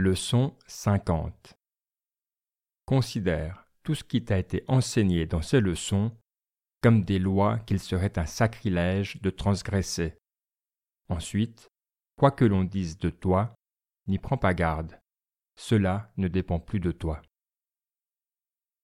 Leçon 50 Considère tout ce qui t'a été enseigné dans ces leçons comme des lois qu'il serait un sacrilège de transgresser. Ensuite, quoi que l'on dise de toi, n'y prends pas garde. Cela ne dépend plus de toi.